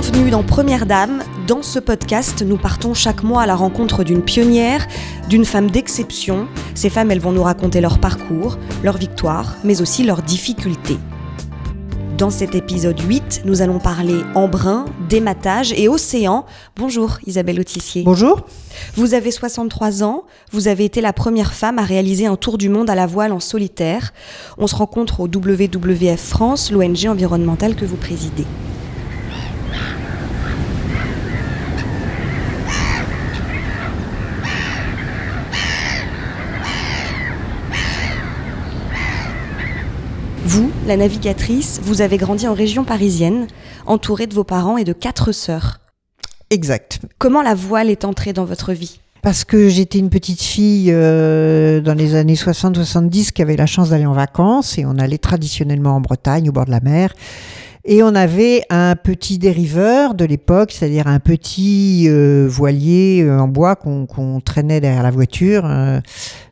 Bienvenue dans Première Dame. Dans ce podcast, nous partons chaque mois à la rencontre d'une pionnière, d'une femme d'exception. Ces femmes, elles vont nous raconter leur parcours, leurs victoires, mais aussi leurs difficultés. Dans cet épisode 8, nous allons parler embrun, dématage et océan. Bonjour Isabelle Autissier. Bonjour. Vous avez 63 ans, vous avez été la première femme à réaliser un tour du monde à la voile en solitaire. On se rencontre au WWF France, l'ONG environnementale que vous présidez. Vous, la navigatrice, vous avez grandi en région parisienne, entourée de vos parents et de quatre sœurs. Exact. Comment la voile est entrée dans votre vie? Parce que j'étais une petite fille euh, dans les années 60-70 qui avait la chance d'aller en vacances et on allait traditionnellement en Bretagne au bord de la mer. Et on avait un petit dériveur de l'époque, c'est-à-dire un petit euh, voilier euh, en bois qu'on traînait derrière la voiture, euh,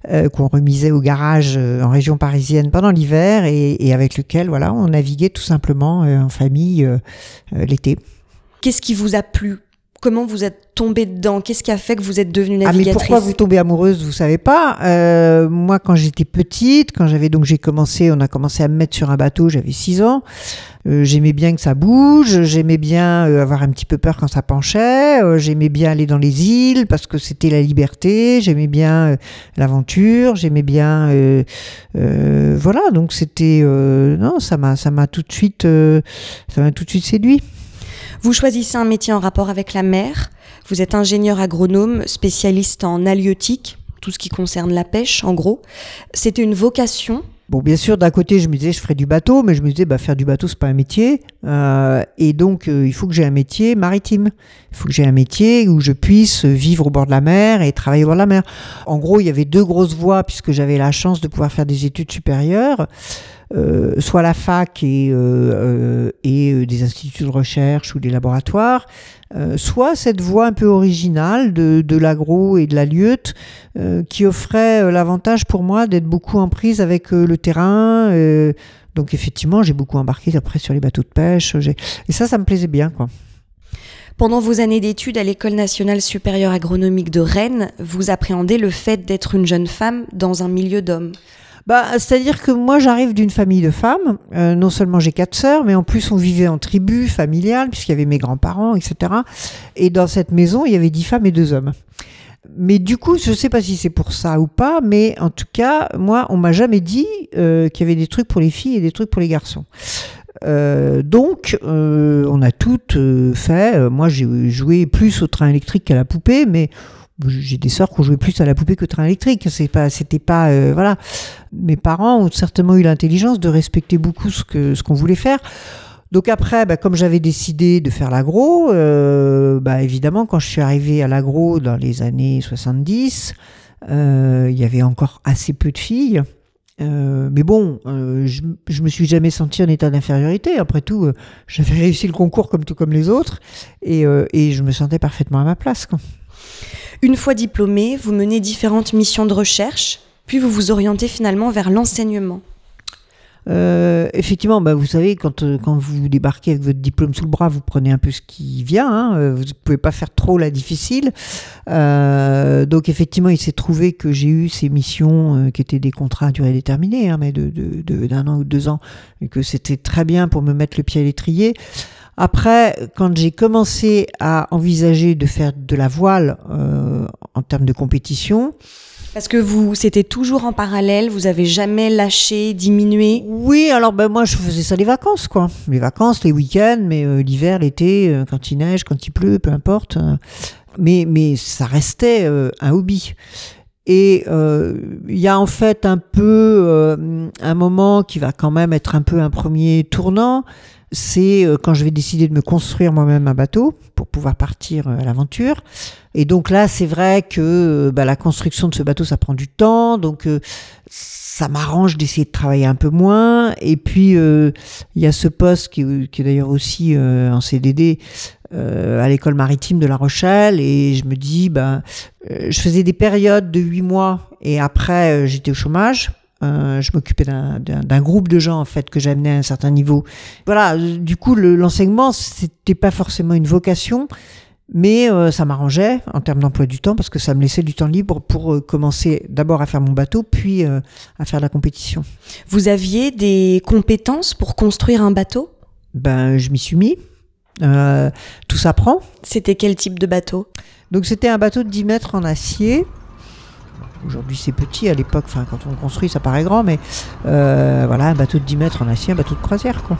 euh, qu'on remisait au garage en région parisienne pendant l'hiver et, et avec lequel voilà, on naviguait tout simplement en famille l'été. Qu'est-ce qui vous a plu? Comment vous êtes tombée dedans? Qu'est-ce qui a fait que vous êtes devenue Ah mais navigatrice? pourquoi vous tombez amoureuse, vous savez pas. Euh, moi, quand j'étais petite, quand j'avais donc j'ai commencé, on a commencé à me mettre sur un bateau, j'avais 6 ans. Euh, j'aimais bien que ça bouge, j'aimais bien euh, avoir un petit peu peur quand ça penchait, euh, j'aimais bien aller dans les îles parce que c'était la liberté, j'aimais bien l'aventure, j'aimais bien voilà, donc c'était non, ça m'a ça m'a tout de suite ça m'a tout de suite séduit. Vous choisissez un métier en rapport avec la mer. Vous êtes ingénieur agronome, spécialiste en halieutique, tout ce qui concerne la pêche, en gros. C'était une vocation. Bon, bien sûr, d'un côté, je me disais, je ferais du bateau, mais je me disais, bah, faire du bateau, c'est pas un métier. Euh, et donc, euh, il faut que j'ai un métier maritime. Il faut que j'ai un métier où je puisse vivre au bord de la mer et travailler au bord de la mer. En gros, il y avait deux grosses voies, puisque j'avais la chance de pouvoir faire des études supérieures. Euh, soit la fac et, euh, euh, des instituts de recherche ou des laboratoires, soit cette voie un peu originale de, l'agro et de la lieute euh, qui offrait l'avantage pour moi d'être beaucoup en prise avec le terrain. donc effectivement, j'ai beaucoup embarqué après sur les bateaux de pêche. Et ça, ça me plaisait bien. Pendant vos années d'études à l'École nationale supérieure agronomique de Rennes, vous appréhendez le fait d'être une jeune femme dans un milieu d'hommes. Bah, c'est-à-dire que moi, j'arrive d'une famille de femmes. Euh, non seulement j'ai quatre sœurs, mais en plus, on vivait en tribu familiale, puisqu'il y avait mes grands-parents, etc. Et dans cette maison, il y avait dix femmes et deux hommes. Mais du coup, je sais pas si c'est pour ça ou pas, mais en tout cas, moi, on m'a jamais dit euh, qu'il y avait des trucs pour les filles et des trucs pour les garçons. Euh, donc, on a toutes fait. Moi, j'ai joué plus au train électrique qu'à la poupée, mais j'ai des sœurs qui ont joué plus à la poupée qu'au train électrique. C'était pas, euh, voilà. Mes parents ont certainement eu l'intelligence de respecter beaucoup ce que qu'on voulait faire. Donc après, bah, comme j'avais décidé de faire l'agro, euh, bah, évidemment, quand je suis arrivée à l'agro dans les années 70, euh, il y avait encore assez peu de filles. Euh, mais bon, je, je me suis jamais sentie en état d'infériorité. Après tout, j'avais réussi le concours comme tout comme les autres, et, et je me sentais parfaitement à ma place. Quoi. Une fois diplômée, vous menez différentes missions de recherche, puis vous vous orientez finalement vers l'enseignement. Euh, effectivement, bah, vous savez, quand, euh, quand vous débarquez avec votre diplôme sous le bras, vous prenez un peu ce qui vient. Hein, euh, vous ne pouvez pas faire trop la difficile. Donc, effectivement, il s'est trouvé que j'ai eu ces missions qui étaient des contrats à durée déterminée, hein, mais de, de, d'un an ou deux ans, et que c'était très bien pour me mettre le pied à l'étrier. Après, quand j'ai commencé à envisager de faire de la voile euh, en termes de compétition, Parce que vous, c'était toujours en parallèle, vous avez jamais lâché, diminué? Oui, alors ben moi je faisais ça les vacances quoi. Les vacances, les week-ends, mais euh, l'hiver, l'été, euh, quand il neige, quand il pleut, peu importe. euh, mais mais ça restait euh, un hobby. Et euh, il y a en fait un peu euh, un moment qui va quand même être un peu un premier tournant. C'est euh, quand je vais décider de me construire moi-même un bateau pour pouvoir partir euh, à l'aventure. Et donc là, c'est vrai que euh, bah, la construction de ce bateau, ça prend du temps. Donc ça m'arrange d'essayer de travailler un peu moins. Et puis, il y a ce poste qui, qui est d'ailleurs aussi euh, en CDD à l'école maritime de La Rochelle. Et je me dis, euh, je faisais des périodes de huit mois et après, j'étais au chômage. Euh, je m'occupais d'un groupe de gens en fait que j'amenais à un certain niveau. Voilà, du coup l'enseignement c'était pas forcément une vocation, mais euh, ça m'arrangeait en termes d'emploi du temps parce que ça me laissait du temps libre pour euh, commencer d'abord à faire mon bateau, puis à faire la compétition. Vous aviez des compétences pour construire un bateau? Ben je m'y suis mis. tout s'apprend. C'était quel type de bateau? Donc c'était un bateau de 10 mètres en acier Aujourd'hui, c'est petit. À l'époque, enfin, quand on construit, ça paraît grand, mais euh, voilà, un bateau de 10 mètres en acier, un bateau de croisière, quoi.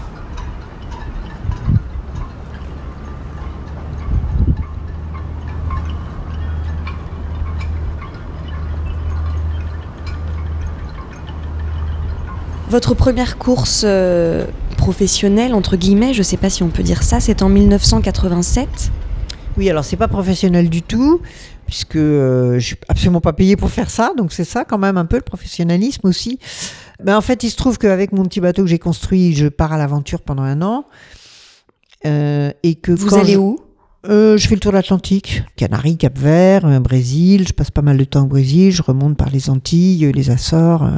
Votre première course euh, professionnelle, entre guillemets, je ne sais pas si on peut dire ça, c'est en 1987 Oui, alors c'est pas professionnel du tout puisque euh, je suis absolument pas payé pour faire ça, donc c'est ça quand même un peu le professionnalisme aussi. Mais en fait, il se trouve qu'avec mon petit bateau que j'ai construit, je pars à l'aventure pendant un an. Euh, et que vous allez où? Euh, je fais le tour de l'Atlantique, Canaries, Cap-Vert, Brésil. Je passe pas mal de temps au Brésil. Je remonte par les Antilles, les Açores.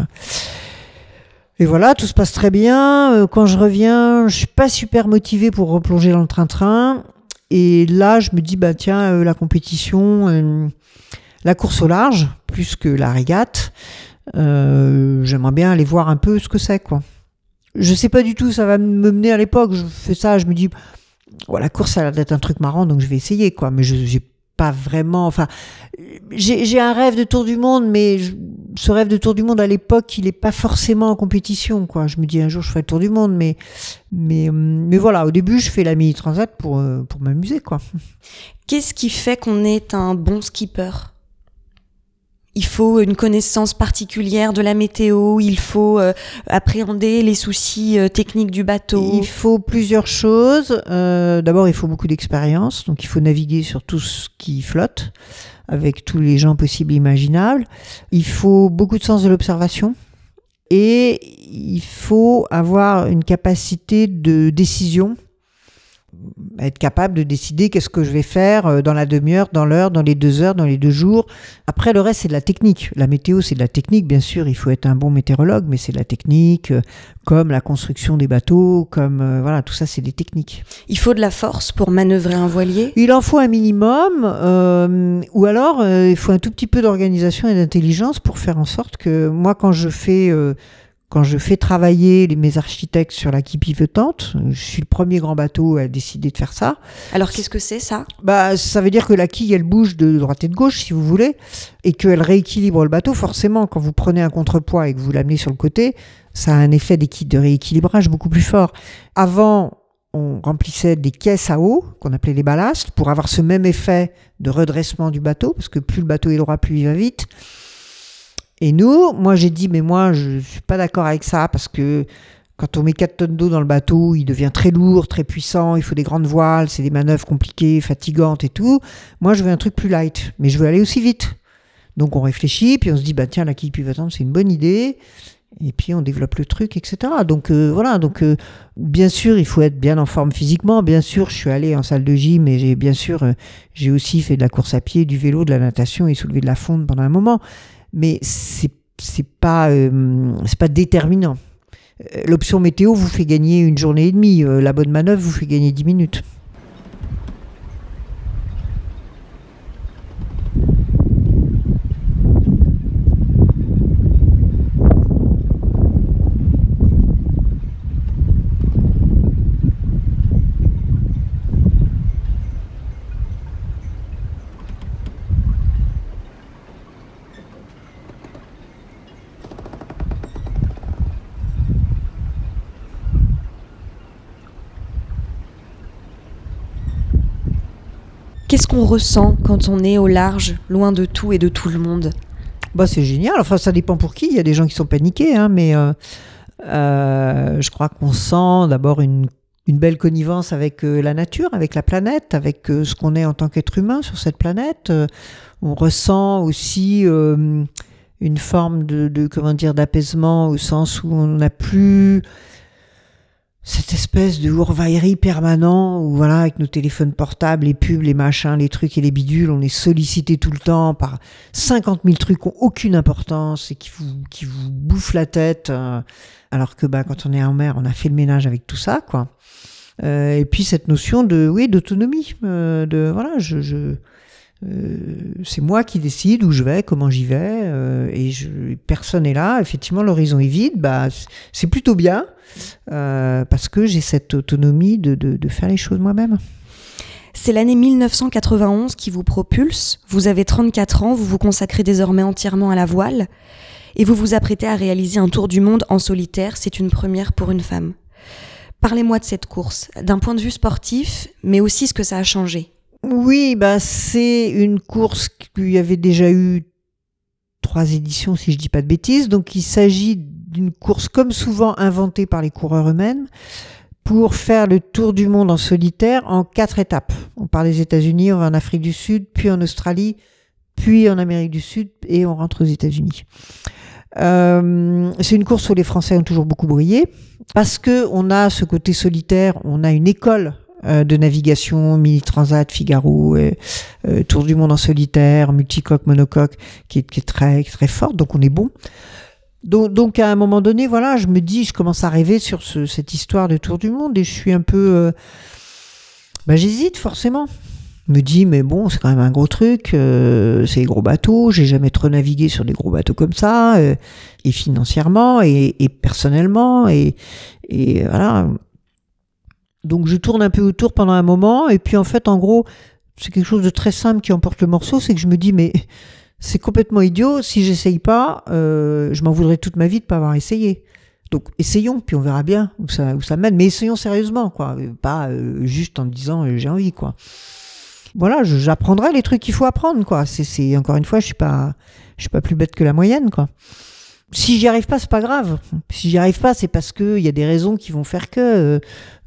Et voilà, tout se passe très bien. Quand je reviens, je suis pas super motivée pour replonger dans le train-train. Et là, je me dis, bah tiens, euh, la compétition, euh, la course au large, plus que la régate, euh, j'aimerais bien aller voir un peu ce que c'est, quoi. Je sais pas du tout, ça va me mener à l'époque. Je fais ça, je me dis, voilà, la course, ça a l'air d'être un truc marrant, donc je vais essayer, quoi. Mais je j'ai pas vraiment. Enfin, j'ai un rêve de tour du monde, mais ce rêve de tour du monde à l'époque, il n'est pas forcément en compétition. Quoi. Je me dis un jour je ferai le tour du monde, mais, mais, mais voilà, au début je fais la mini transat pour, euh, pour m'amuser. quoi. Qu'est-ce qui fait qu'on est un bon skipper? Il faut une connaissance particulière de la météo, il faut euh, appréhender les soucis euh, techniques du bateau. Il faut plusieurs choses. Euh, d'abord, il faut beaucoup d'expérience, donc il faut naviguer sur tout ce qui flotte, avec tous les gens possibles et imaginables. Il faut beaucoup de sens de l'observation. Et il faut avoir une capacité de décision être capable de décider qu'est-ce que je vais faire euh, dans la demi-heure, dans l'heure, dans les deux heures, dans les deux jours. Après, le reste, c'est de la technique. La météo, c'est de la technique, bien sûr. Il faut être un bon météorologue, mais c'est de la technique, euh, comme la construction des bateaux, comme euh, voilà, tout ça, c'est des techniques. Il faut de la force pour manœuvrer un voilier? Il en faut un minimum, ou alors il faut un tout petit peu d'organisation et d'intelligence pour faire en sorte que moi, quand je fais quand je fais travailler mes architectes sur la quille pivotante, je suis le premier grand bateau à décider de faire ça. Alors qu'est-ce que c'est ça? Bah ça veut dire que la quille elle bouge de droite et de gauche si vous voulez et qu'elle rééquilibre le bateau. Forcément, quand vous prenez un contrepoids et que vous l'amenez sur le côté, ça a un effet de rééquilibrage beaucoup plus fort. Avant, on remplissait des caisses à eau qu'on appelait les ballasts pour avoir ce même effet de redressement du bateau parce que plus le bateau est droit, plus il va vite. Et nous, moi j'ai dit, mais moi je suis pas d'accord avec ça parce que quand on met 4 tonnes d'eau dans le bateau, il devient très lourd, très puissant, il faut des grandes voiles, c'est des manœuvres compliquées, fatigantes et tout. Moi je veux un truc plus light, mais je veux aller aussi vite. Donc on réfléchit, puis on se dit, bah tiens, la quille pivotante c'est une bonne idée. Et puis on développe le truc, etc. Donc euh, voilà, donc euh, bien sûr il faut être bien en forme physiquement. Bien sûr, je suis allé en salle de gym et bien sûr euh, j'ai aussi fait de la course à pied, du vélo, de la natation et soulevé de la fonte pendant un moment mais c'est c'est pas euh, c'est pas déterminant. Euh, l'option météo vous fait gagner une journée et demie, euh, la bonne manœuvre vous fait gagner 10 minutes. Qu'est-ce qu'on ressent quand on est au large, loin de tout et de tout le monde? Bah, C'est génial. Enfin, ça dépend pour qui. Il y a des gens qui sont paniqués, hein, mais euh, euh, je crois qu'on sent d'abord une, belle connivence avec euh, la nature, avec la planète, avec ce qu'on est en tant qu'être humain sur cette planète. on ressent aussi une forme de, de comment dire d'apaisement au sens où on n'a plus cette espèce de ourvaillerie permanent où voilà avec nos téléphones portables, les pubs, les machins, les trucs et les bidules, on est sollicité tout le temps par 50 000 trucs qui ont aucune importance et qui vous qui vous bouffent la tête. euh, alors que bah quand on est en mer, on a fait le ménage avec tout ça quoi. Euh, et puis cette notion de oui d'autonomie, euh, de voilà je, je euh, c'est moi qui décide où je vais, comment j'y vais, euh, et personne n'est là. Effectivement, l'horizon est vide. Bah, c'est plutôt bien euh, parce que j'ai cette autonomie de, de, de faire les choses moi-même. C'est l'année 1991 qui vous propulse. Vous avez 34 ans, vous vous consacrez désormais entièrement à la voile et vous vous apprêtez à réaliser un tour du monde en solitaire. C'est une première pour une femme. Parlez-moi de cette course, d'un point de vue sportif, mais aussi ce que ça a changé. Oui, bah, c'est une course qu'il y avait déjà eu trois éditions, si je dis pas de bêtises. Donc, il s'agit d'une course comme souvent inventée par les coureurs eux-mêmes pour faire le tour du monde en solitaire en quatre étapes. On part des États-Unis, on va en Afrique du Sud, puis en Australie, puis en Amérique du Sud et on rentre aux États-Unis. Euh, c'est une course où les Français ont toujours beaucoup brillé parce que on a ce côté solitaire, on a une école de navigation, mini transat, Figaro, euh, euh, tour du monde en solitaire, multicoque, monocoque, qui est, qui est très très forte, donc on est bon. Donc, donc à un moment donné, voilà, je me dis, je commence à rêver sur ce- cette histoire de tour du monde et je suis un peu, euh, bah, j'hésite forcément. Je me dis, mais bon, c'est quand même un gros truc, euh, c'est des gros bateaux, j'ai jamais trop navigué sur des gros bateaux comme ça, euh, et financièrement, et, et personnellement, et, et voilà. Donc je tourne un peu autour pendant un moment, et puis en fait, en gros, c'est quelque chose de très simple qui emporte le morceau, c'est que je me dis, mais c'est complètement idiot, si j'essaye pas, euh, je m'en voudrais toute ma vie de pas avoir essayé. Donc essayons, puis on verra bien où ça, où ça mène, mais essayons sérieusement, quoi, Euh, pas euh, juste en me disant j'ai envie, quoi. Voilà, j'apprendrai les trucs qu'il faut apprendre, quoi. C'est encore une fois, je suis pas, je suis pas plus bête que la moyenne, quoi. Si j'y arrive pas, c'est pas grave. Si j'y arrive pas, c'est parce que il y a des raisons qui vont faire que. euh,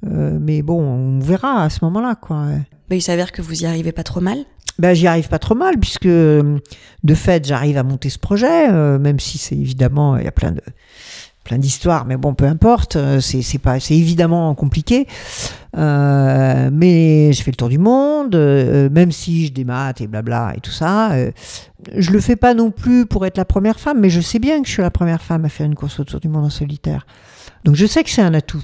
euh, mais bon, on verra à ce moment-là, quoi. Bah, il s'avère que vous y arrivez pas trop mal. Ben, j'y arrive pas trop mal puisque euh, de fait j'arrive à monter ce projet, euh, même si c'est évidemment il y a plein de plein d'histoires, mais bon peu importe, euh, c'est c'est pas c'est évidemment compliqué, Euh, mais je fais le tour du monde, euh, même si je démate et blabla et tout ça, euh, je le fais pas non plus pour être la première femme, mais je sais bien que je suis la première femme à faire une course autour du monde en solitaire, donc je sais que c'est un atout.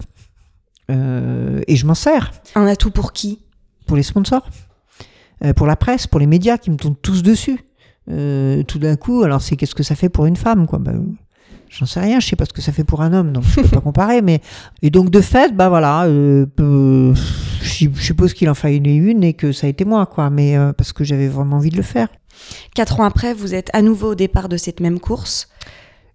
Et je m'en sers. Un atout pour qui? Pour les sponsors, pour la presse, pour les médias qui me tombent tous dessus. Tout d'un coup, alors c'est qu'est-ce que ça fait pour une femme, quoi? Ben, J'en sais rien, je sais pas ce que ça fait pour un homme, donc je peux pas comparer. Mais et donc de fait, bah voilà, euh, peu- je suppose qu'il en fallait une et que ça a été moi, quoi. Mais euh, parce que j'avais vraiment envie de le faire. Quatre ans après, vous êtes à nouveau au départ de cette même course?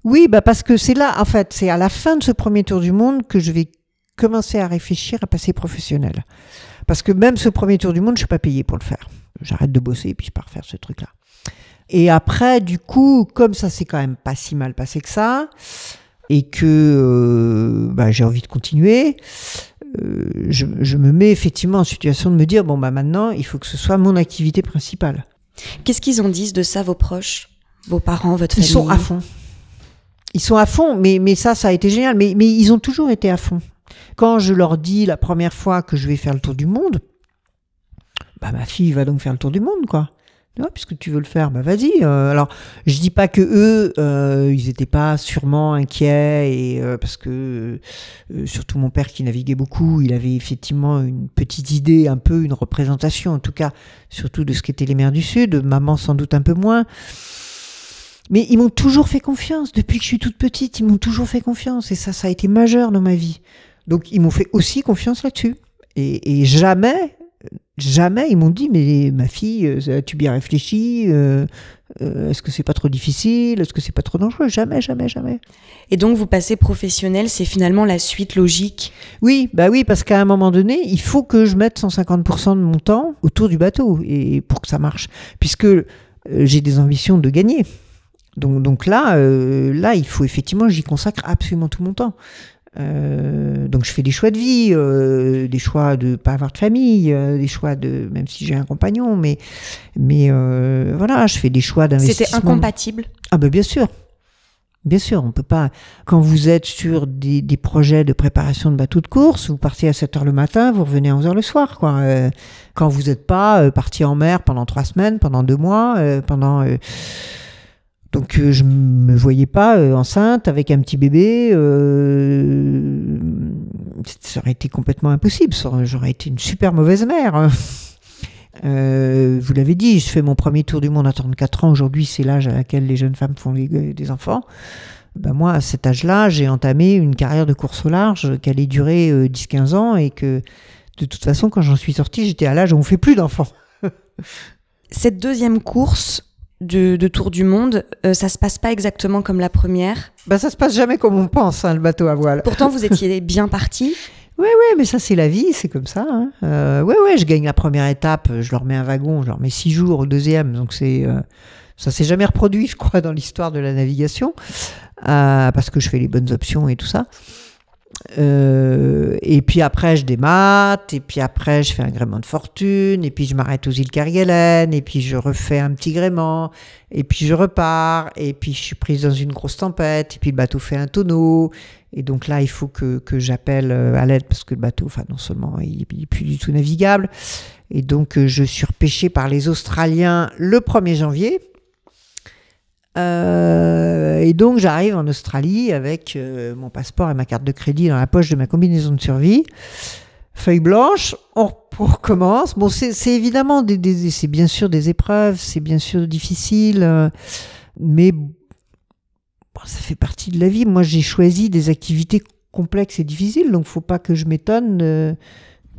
Oui, bah parce que c'est là, en fait, c'est à la fin de ce premier tour du monde que je vais commencer à réfléchir à passer professionnel. Parce que même ce premier tour du monde, je suis pas payé pour le faire. J'arrête de bosser et puis je pars faire ce truc-là. Et après, du coup, comme ça s'est quand même pas si mal passé que ça, et que euh, bah, j'ai envie de continuer, euh, je, je me mets effectivement en situation de me dire bon bah maintenant, il faut que ce soit mon activité principale. Qu'est-ce qu'ils en disent de ça, vos proches, vos parents, votre Ils famille? sont à fond. Ils sont à fond, mais, mais ça, ça a été génial. Mais, mais ils ont toujours été à fond. Quand je leur dis la première fois que je vais faire le tour du monde, bah ma fille va donc faire le tour du monde, quoi. Ouais, puisque tu veux le faire, bah vas-y. Euh, alors, je dis pas que eux, euh, ils étaient pas sûrement inquiets et euh, parce que surtout mon père qui naviguait beaucoup, il avait effectivement une petite idée, un peu une représentation, en tout cas, surtout de ce qu'étaient les mers du Sud. Maman sans doute un peu moins. Mais ils m'ont toujours fait confiance. Depuis que je suis toute petite, ils m'ont toujours fait confiance. Et ça, ça a été majeur dans ma vie. Donc, ils m'ont fait aussi confiance là-dessus. Et jamais, jamais, ils m'ont dit, mais ma fille, euh, as-tu bien réfléchi Euh, euh, Est-ce que c'est pas trop difficile Est-ce que c'est pas trop dangereux? Jamais, jamais, jamais. Et donc, vous passez professionnel, c'est finalement la suite logique? Oui, bah oui, parce qu'à un moment donné, il faut que je mette 150% de mon temps autour du bateau et pour que ça marche, puisque j'ai des ambitions de gagner. Donc, donc là, euh, là, il faut effectivement, j'y consacre absolument tout mon temps. Euh, donc je fais des choix de vie, euh, des choix de pas avoir de famille, euh, des choix de même si j'ai un compagnon, mais mais voilà, je fais des choix d'investissement. C'était incompatible? Ah ben bien sûr. Bien sûr, on peut pas. Quand vous êtes sur des, des projets de préparation de bateaux de course, vous partez à 7 heures le matin, vous revenez à 11 heures le soir. Quoi. Quand vous n'êtes pas parti en mer pendant trois semaines, pendant deux mois, pendant. Euh, donc euh, je me voyais pas euh, enceinte avec un petit bébé. euh, ça aurait été complètement impossible. J'aurais été une super mauvaise mère. Euh, vous l'avez dit, je fais mon premier tour du monde à 34 ans. Aujourd'hui, c'est l'âge à laquelle les jeunes femmes font les- des enfants. Ben moi, à cet âge-là, j'ai entamé une carrière de course au large qui allait durer euh, 10-15 ans et que, de toute façon, quand j'en suis sortie, j'étais à l'âge où on fait plus d'enfants. Cette deuxième course de, de Tour du Monde, euh, ça se passe pas exactement comme la première. Ben, ça se passe jamais comme on pense, hein, le bateau à voile. Pourtant, vous étiez bien parti. Ouais, mais ça, c'est la vie, c'est comme ça. Hein. Euh, ouais, ouais, je gagne la première étape, je leur mets un wagon, je leur mets six jours au deuxième, donc c'est. euh, ça s'est jamais reproduit, je crois, dans l'histoire de la navigation, euh, parce que je fais les bonnes options et tout ça. Euh, et puis après, je démate, et puis après, je fais un gréement de fortune, et puis je m'arrête aux îles Kerguelen, et puis je refais un petit gréement, et puis je repars, et puis je suis prise dans une grosse tempête, et puis le bateau fait un tonneau, et donc là, il faut que, que j'appelle euh, à l'aide, parce que le bateau, enfin, non seulement il n'est plus du tout navigable, et donc euh, je suis repêchée par les Australiens le 1er janvier. Euh, et donc j'arrive en Australie avec euh, mon passeport et ma carte de crédit dans la poche de ma combinaison de survie. Feuille blanche, on, recommence. Bon, c'est évidemment des, c'est bien sûr des épreuves, c'est bien sûr difficile, euh, mais ça fait partie de la vie. Moi, j'ai choisi des activités complexes et difficiles, donc faut pas que je m'étonne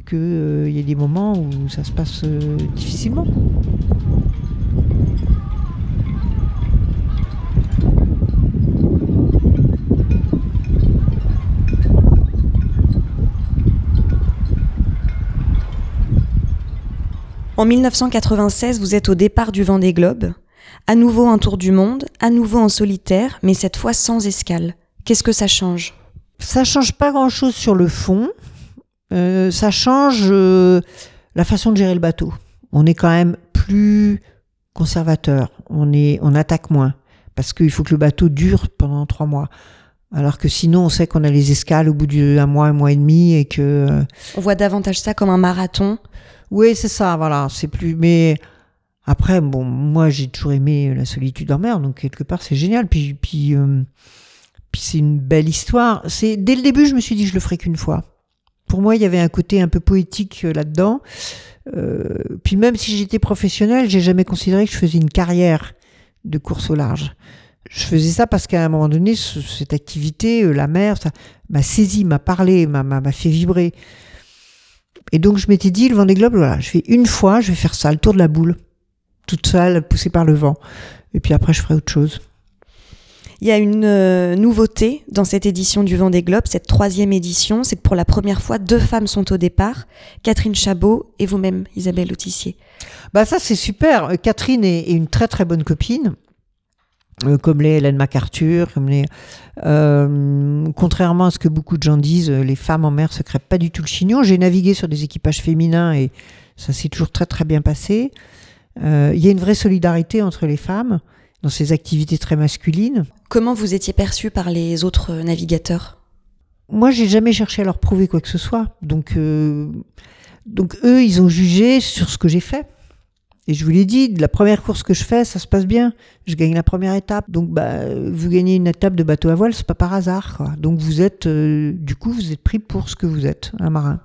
qu'il y ait des moments où ça se passe difficilement. En 1996, vous êtes au départ du Vendée Globe. À nouveau un tour du monde, à nouveau en solitaire, mais cette fois sans escale. Qu'est-ce que ça change? Ça change pas grand-chose sur le fond. Euh, ça change euh, la façon de gérer le bateau. On est quand même plus conservateur. On est, on attaque moins parce qu'il faut que le bateau dure pendant trois mois. Alors que sinon, on sait qu'on a les escales au bout d'un mois, un mois et demi, et que euh, On voit davantage ça comme un marathon. Oui, c'est ça. Voilà, c'est plus. Mais après, bon, moi, j'ai toujours aimé la solitude en mer, donc quelque part, c'est génial. Puis, puis, euh, puis c'est une belle histoire. C'est dès le début, je me suis dit, je le ferai qu'une fois. Pour moi, il y avait un côté un peu poétique euh, là-dedans. Euh, puis même si j'étais professionnelle, j'ai jamais considéré que je faisais une carrière de course au large. Je faisais ça parce qu'à un moment donné, ce- cette activité, euh, la mer, ça m'a saisi, m'a parlé, m'a fait vibrer. Et donc je m'étais dit, le Vendée Globe, voilà, je fais une fois, je vais faire ça, le tour de la boule, toute seule, poussée par le vent. Et puis après, je ferai autre chose. Il y a une euh, nouveauté dans cette édition du Vendée Globe, cette troisième édition, c'est que pour la première fois, deux femmes sont au départ, Catherine Chabot et vous-même, Isabelle Autissier. Bah ça c'est super. Euh, Catherine est, est une très très bonne copine. Euh, comme les Hélène MacArthur, comme les. euh, contrairement à ce que beaucoup de gens disent, euh, les femmes en mer se crêpent pas du tout le chignon. J'ai navigué sur des équipages féminins et ça s'est toujours très très bien passé. Euh, Il y a une vraie solidarité entre les femmes dans ces activités très masculines. Comment vous étiez perçue par les autres navigateurs? Moi, j'ai jamais cherché à leur prouver quoi que ce soit. Donc, euh, donc eux, ils ont jugé sur ce que j'ai fait. Et je vous l'ai dit, la première course que je fais, ça se passe bien. Je gagne la première étape. Donc, bah, vous gagnez une étape de bateau à voile, c'est pas par hasard. Quoi. Donc, vous êtes, euh, du coup, vous êtes pris pour ce que vous êtes, un marin.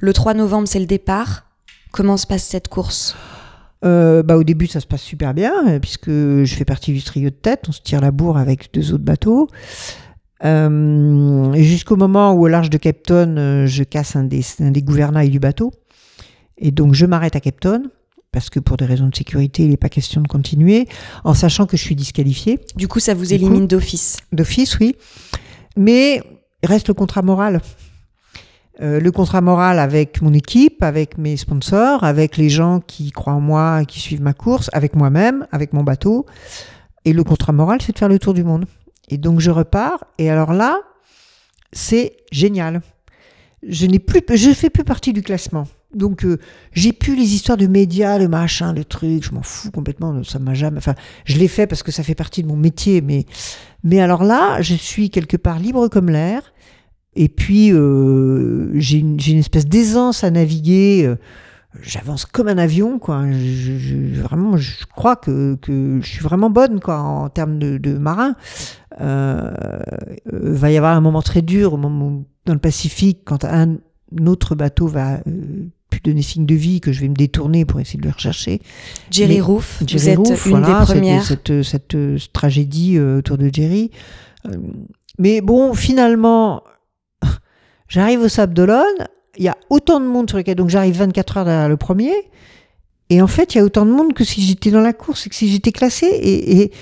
Le 3 novembre, c'est le départ. Comment se passe cette course? Euh, bah, au début, ça se passe super bien, euh, puisque je fais partie du trio de tête. On se tire la bourre avec deux autres bateaux. Euh, Jusqu'au moment où, au large de Cape Town, euh, je casse un des, un des gouvernails du bateau. Et donc, je m'arrête à Cape Town, parce que pour des raisons de sécurité, il n'est pas question de continuer, en sachant que je suis disqualifiée. Du coup, ça vous élimine d'office. D'office, oui. Mais il reste le contrat moral. Euh, le contrat moral avec mon équipe, avec mes sponsors, avec les gens qui croient en moi, qui suivent ma course, avec moi-même, avec mon bateau. Et le contrat moral, c'est de faire le tour du monde. Et donc je repars. Et alors là, c'est génial. Je n'ai plus, je fais plus partie du classement. Donc euh, j'ai pu les histoires de médias, le machin, le truc, je m'en fous complètement, ça m'a jamais. Enfin, je l'ai fait parce que ça fait partie de mon métier, mais mais alors là, je suis quelque part libre comme l'air. Et puis euh, j'ai une, une, espèce d'aisance à naviguer. Euh, j'avance comme un avion, quoi. Je, je, vraiment, je crois que, que je suis vraiment bonne, quoi, en termes de, de marin. Euh, va y avoir un moment très dur, dans le Pacifique, quand un autre bateau va plus donner signe de vie, que je vais me détourner pour essayer de le rechercher. Jerry Roof, vous êtes une des premières. Cette, cette, cette, tragédie euh, autour de Jerry. Euh, mais bon, finalement, j'arrive au Sable d'Olonne, il y a autant de monde sur le quai, donc j'arrive 24 heures derrière le premier, et en fait, il y a autant de monde que si j'étais dans la course et que si j'étais classé. Et, et,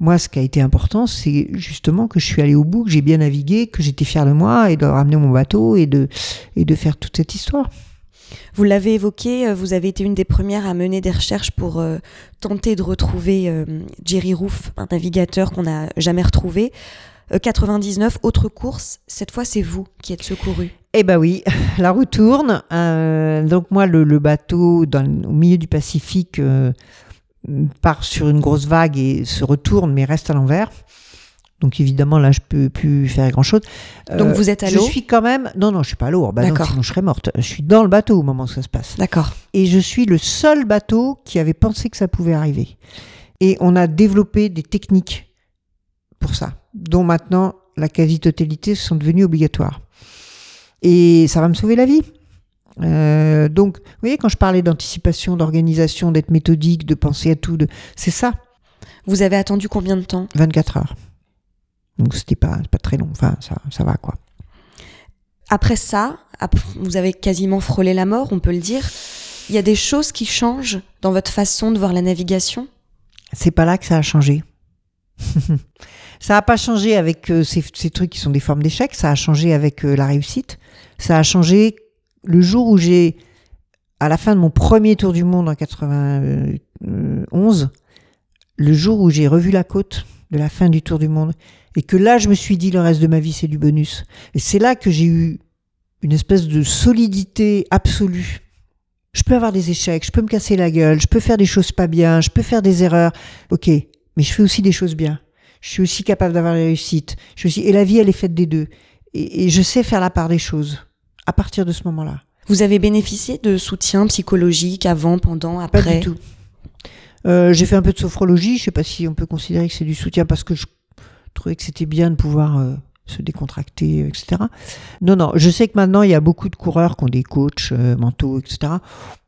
moi, ce qui a été important, c'est justement que je suis allé au bout, que j'ai bien navigué, que j'étais fier de moi et de ramener mon bateau et de, et de faire toute cette histoire. Vous l'avez évoqué, euh, vous avez été une des premières à mener des recherches pour euh, tenter de retrouver euh, Jerry Roof, un navigateur qu'on n'a jamais retrouvé. 99, autre course, cette fois c'est vous qui êtes secouru. Eh ben oui, la roue tourne. donc moi, le, bateau au milieu du Pacifique part sur une grosse vague et se retourne, mais reste à l'envers. Donc évidemment, là, je peux plus faire grand-chose. Donc euh, vous êtes à l'eau Je suis quand même... Non, non, je suis pas à l'eau. Bah non, sinon je serais morte. Je suis dans le bateau au moment où ça se passe. D'accord. Et je suis le seul bateau qui avait pensé que ça pouvait arriver. Et on a développé des techniques pour ça, dont maintenant la quasi-totalité sont devenues obligatoires. Et ça va me sauver la vie. Euh, donc, vous voyez, quand je parlais d'anticipation, d'organisation, d'être méthodique, de penser à tout, de... c'est ça. Vous avez attendu combien de temps? 24 heures. Donc c'était pas, pas très long, enfin ça, ça va quoi. Après ça, vous avez quasiment frôlé la mort, on peut le dire. Il y a des choses qui changent dans votre façon de voir la navigation? C'est pas là que ça a changé. ça n'a pas changé avec euh, ces, ces, trucs qui sont des formes d'échec, ça a changé avec euh, la réussite. Ça a changé le jour où j'ai, à la fin de mon premier tour du monde en 91, le jour où j'ai revu la côte de la fin du tour du monde et que là, je me suis dit, le reste de ma vie, c'est du bonus. Et c'est là que j'ai eu une espèce de solidité absolue. Je peux avoir des échecs, je peux me casser la gueule, je peux faire des choses pas bien, je peux faire des erreurs. Ok, mais je fais aussi des choses bien. Je suis aussi capable d'avoir la réussite. Je suis Et la vie, elle est faite des deux. Et, et je sais faire la part des choses à partir de ce moment-là. Vous avez bénéficié de soutien psychologique avant, pendant, après Pas du tout. Euh, j'ai fait un peu de sophrologie. Je sais pas si on peut considérer que c'est du soutien parce que je trouvais que c'était bien de pouvoir euh, se décontracter, etc. Non, non, je sais que maintenant, il y a beaucoup de coureurs qui ont des coachs euh, mentaux, etc.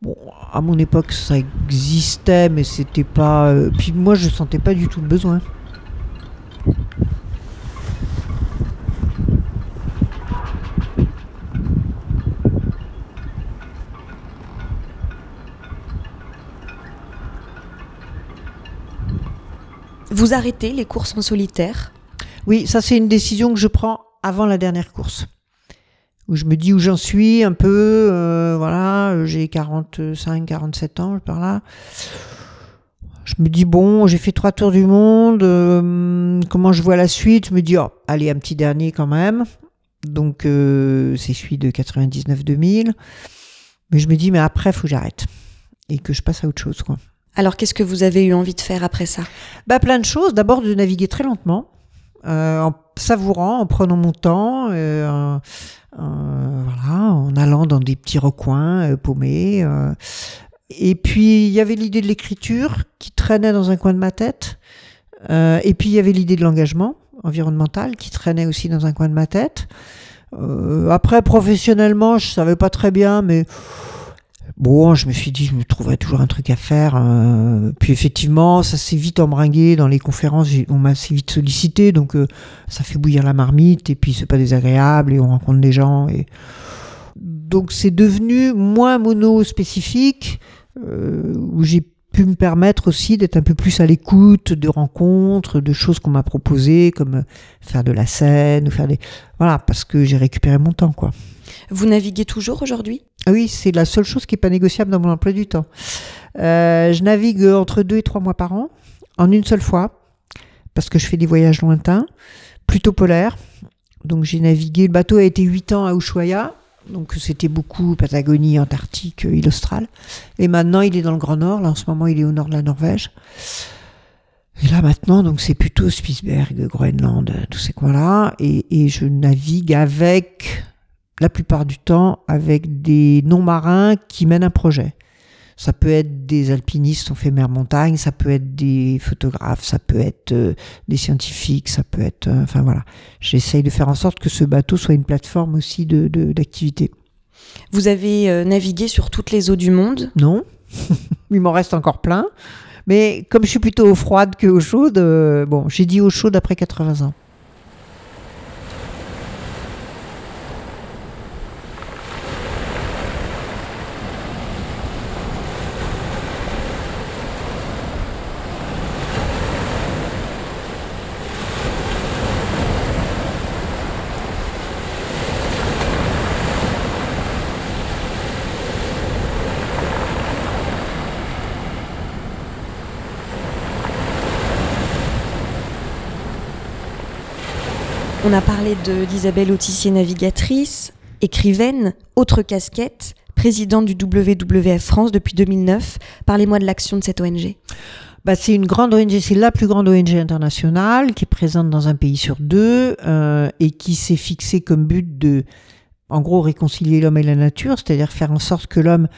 Bon, à mon époque, ça existait, mais c'était pas... Euh, puis moi, je sentais pas du tout le besoin. Vous arrêtez les courses en solitaire? Oui, ça c'est une décision que je prends avant la dernière course. Où je me dis où j'en suis un peu, euh, voilà, j'ai 45, 47 ans par là. Je me dis bon, j'ai fait trois tours du monde, euh, comment je vois la suite? Je me dis oh, allez un petit dernier quand même. Donc euh, c'est celui de 99-2000. Mais je me dis mais après faut que j'arrête et que je passe à autre chose quoi. Alors qu'est-ce que vous avez eu envie de faire après ça? Bah, Plein de choses. D'abord de naviguer très lentement, euh, en savourant, en prenant mon temps, euh, euh, voilà, en allant dans des petits recoins paumés. Et puis il y avait l'idée de l'écriture qui traînait dans un coin de ma tête. Et puis il y avait l'idée de l'engagement environnemental qui traînait aussi dans un coin de ma tête. après professionnellement, je savais pas très bien, mais Bon, je me suis dit, je me trouverais toujours un truc à faire. Euh, puis effectivement, ça s'est vite embringué dans les conférences. On m'a assez vite sollicité, donc euh, ça fait bouillir la marmite. Et puis c'est pas désagréable et on rencontre des gens. Et donc c'est devenu moins mono-spécifique, euh, où j'ai pu me permettre aussi d'être un peu plus à l'écoute de rencontres, de choses qu'on m'a proposées, comme faire de la scène ou faire des voilà, parce que j'ai récupéré mon temps, quoi. Vous naviguez toujours aujourd'hui? Oui, c'est la seule chose qui n'est pas négociable dans mon emploi du temps. Euh, je navigue entre deux et trois mois par an, en une seule fois, parce que je fais des voyages lointains, plutôt polaires. Donc j'ai navigué, le bateau a été huit ans à Ushuaia, Donc c'était beaucoup Patagonie, Antarctique, île australe. Et maintenant, il est dans le Grand Nord. Là, en ce moment, il est au nord de la Norvège. Et là maintenant, donc c'est plutôt Spitsberg, Groenland, tous ces coins-là. Et je navigue avec, la plupart du temps, avec des non-marins qui mènent un projet. Ça peut être des alpinistes, on fait mer montagne, ça peut être des photographes, ça peut être euh, des scientifiques, ça peut être, euh, enfin voilà. J'essaye de faire en sorte que ce bateau soit une plateforme aussi de d'activité. Vous avez euh, navigué sur toutes les eaux du monde? Non, il m'en reste encore plein. Mais comme je suis plutôt eau froide que eau chaude, bon, j'ai dit eau chaude après 80 ans. On a parlé d'Isabelle Autissier, navigatrice, écrivaine, autre casquette, présidente du WWF France depuis 2009. Parlez-moi de l'action de cette ONG. Bah, c'est une grande ONG, c'est la plus grande ONG internationale qui est présente dans un pays sur deux euh, et qui s'est fixée comme but de, en gros, réconcilier l'homme et la nature, c'est-à-dire faire en sorte que l'homme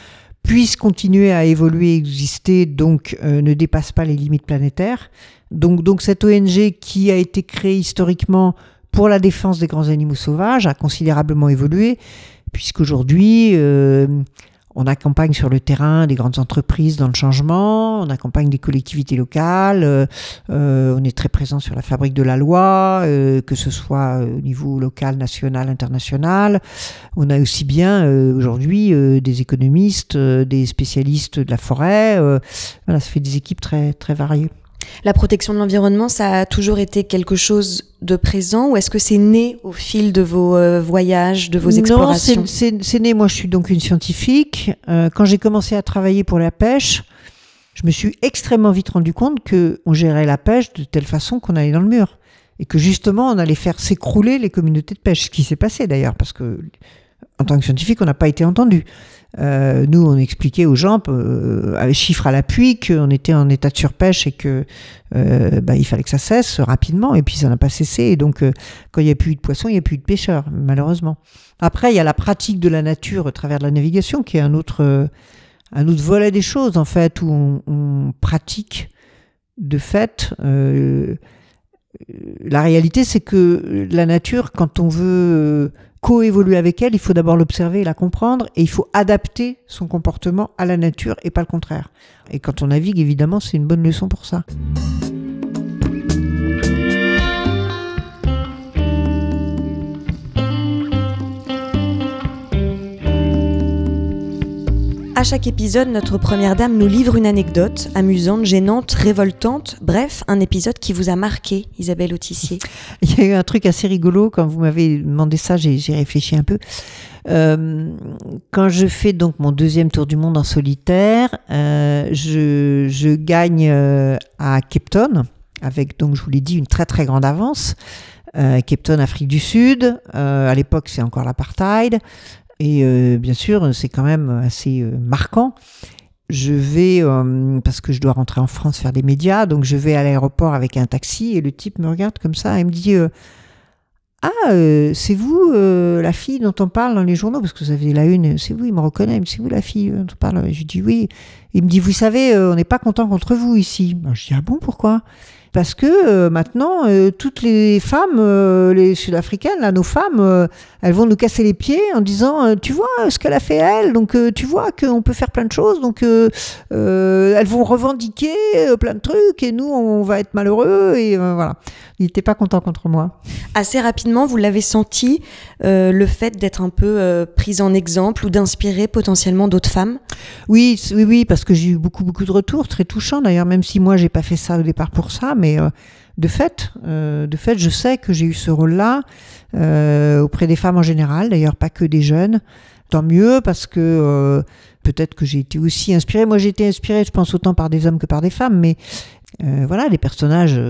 puisse continuer à évoluer, exister, donc euh, ne dépasse pas les limites planétaires. Donc, donc cette ONG qui a été créée historiquement pour la défense des grands animaux sauvages a considérablement évolué, puisqu'aujourd'hui, euh, on accompagne sur le terrain des grandes entreprises dans le changement, on accompagne des collectivités locales, euh, euh, on est très présent sur la fabrique de la loi, que ce soit au niveau local, national, international. On a aussi bien aujourd'hui des économistes, des spécialistes de la forêt. voilà, ça fait des équipes très, très variées. La protection de l'environnement, ça a toujours été quelque chose de présent ou est-ce que c'est né au fil de vos euh, voyages, de vos explorations? Non, c'est né. Moi, je suis donc une scientifique. Euh, quand j'ai commencé à travailler pour la pêche, je me suis extrêmement vite rendu compte que on gérait la pêche de telle façon qu'on allait dans le mur et que justement on allait faire s'écrouler les communautés de pêche. Ce qui s'est passé d'ailleurs, parce que en tant que scientifique, on n'a pas été entendu. Euh, nous, on expliquait aux gens, euh, chiffres à l'appui, qu'on était en état de surpêche et que euh, bah, il fallait que ça cesse rapidement. Et puis ça n'a pas cessé. Et donc, euh, quand il n'y a plus de poissons, il n'y a plus de pêcheurs, malheureusement. Après, il y a la pratique de la nature au travers de la navigation, qui est un autre, euh, un autre volet des choses, en fait, où on, on pratique de fait. la réalité, c'est que la nature, quand on veut coévoluer avec elle, il faut d'abord l'observer et la comprendre, et il faut adapter son comportement à la nature et pas le contraire. Et quand on navigue, évidemment, c'est une bonne leçon pour ça. À chaque épisode, notre première dame nous livre une anecdote amusante, gênante, révoltante, bref, un épisode qui vous a marqué, Isabelle Autissier. Il y a eu un truc assez rigolo quand vous m'avez demandé ça, j'ai réfléchi un peu. Euh, quand je fais donc mon deuxième tour du monde en solitaire, euh, je, gagne euh, à Cape Town avec donc je vous l'ai dit une très très grande avance. Euh, Cape Town, Afrique du Sud. À l'époque, c'est encore l'apartheid. Et euh, bien sûr, c'est quand même assez euh, marquant. Je vais, euh, parce que je dois rentrer en France faire des médias, donc je vais à l'aéroport avec un taxi et le type me regarde comme ça et me dit Ah, c'est vous la fille dont on parle dans les journaux Parce que vous avez la une, c'est vous, il me reconnaît, c'est vous la fille dont on parle Je dis oui. Il me dit Vous savez, on n'est pas content contre vous ici. Ben, je dis Ah bon, pourquoi? Parce que euh, maintenant, euh, toutes les femmes, euh, les sud-africaines, là, nos femmes, elles vont nous casser les pieds en disant, tu vois ce qu'elle a fait elle, donc tu vois qu'on peut faire plein de choses, donc elles vont revendiquer plein de trucs et nous, on va être malheureux et voilà. Il n'était pas content contre moi. Assez rapidement, vous l'avez senti, le fait d'être un peu prise en exemple ou d'inspirer potentiellement d'autres femmes? Oui, oui, oui, parce que j'ai eu beaucoup, beaucoup de retours, très touchants d'ailleurs, même si moi, j'ai pas fait ça au départ pour ça, mais mais euh, de fait, euh, de fait, je sais que j'ai eu ce rôle-là euh, auprès des femmes en général, d'ailleurs pas que des jeunes. Tant mieux parce que peut-être que j'ai été aussi inspirée. Moi, j'ai été inspirée, je pense, autant par des hommes que par des femmes, mais voilà, les personnages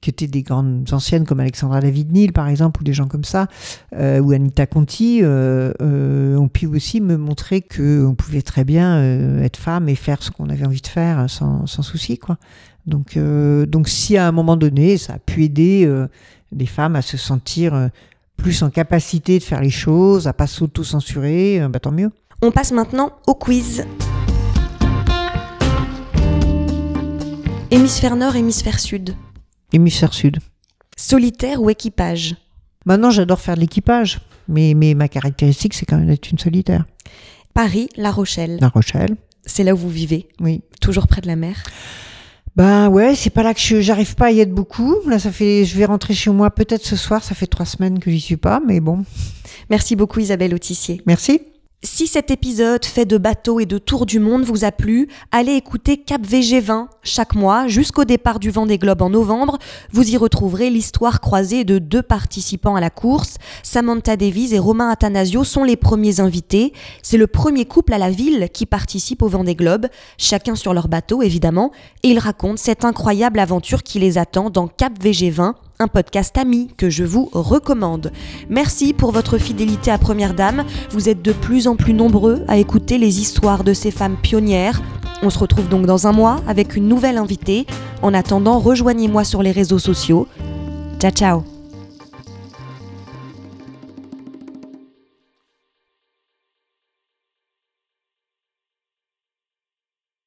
qui étaient des grandes anciennes comme Alexandra David-Nil par exemple, ou des gens comme ça, ou Anita Conti, ont pu aussi me montrer qu'on pouvait très bien être femme et faire ce qu'on avait envie de faire sans, sans souci. Quoi. Donc, euh, donc si à un moment donné, ça a pu aider euh, les femmes à se sentir euh, plus en capacité de faire les choses, à pas s'auto-censurer, euh, bah, tant mieux. On passe maintenant au quiz. Hémisphère nord, hémisphère sud. Hémisphère sud. Solitaire ou équipage? Maintenant, j'adore faire de l'équipage, mais, mais ma caractéristique, c'est quand même d'être une solitaire. Paris, La Rochelle. La Rochelle, C'est là où vous vivez, oui. toujours près de la mer? Ben ouais, c'est pas là que je- j'arrive pas à y être beaucoup. Là, ça fait, je vais rentrer chez moi peut-être ce soir. Ça fait trois semaines que j'y suis pas, mais bon. Merci beaucoup Isabelle Autissier. Merci. Si cet épisode fait de bateaux et de tours du monde vous a plu, allez écouter Cap VG20 chaque mois jusqu'au départ du Vendée Globe en novembre. Vous y retrouverez l'histoire croisée de deux participants à la course. Samantha Davies et Romain Athanasio sont les premiers invités. C'est le premier couple à la ville qui participe au Vendée Globe, chacun sur leur bateau évidemment, et ils racontent cette incroyable aventure qui les attend dans Cap VG20 un podcast ami que je vous recommande. Merci pour votre fidélité à Première Dame. Vous êtes de plus en plus nombreux à écouter les histoires de ces femmes pionnières. On se retrouve donc dans un mois avec une nouvelle invitée. En attendant, rejoignez-moi sur les réseaux sociaux. Ciao ciao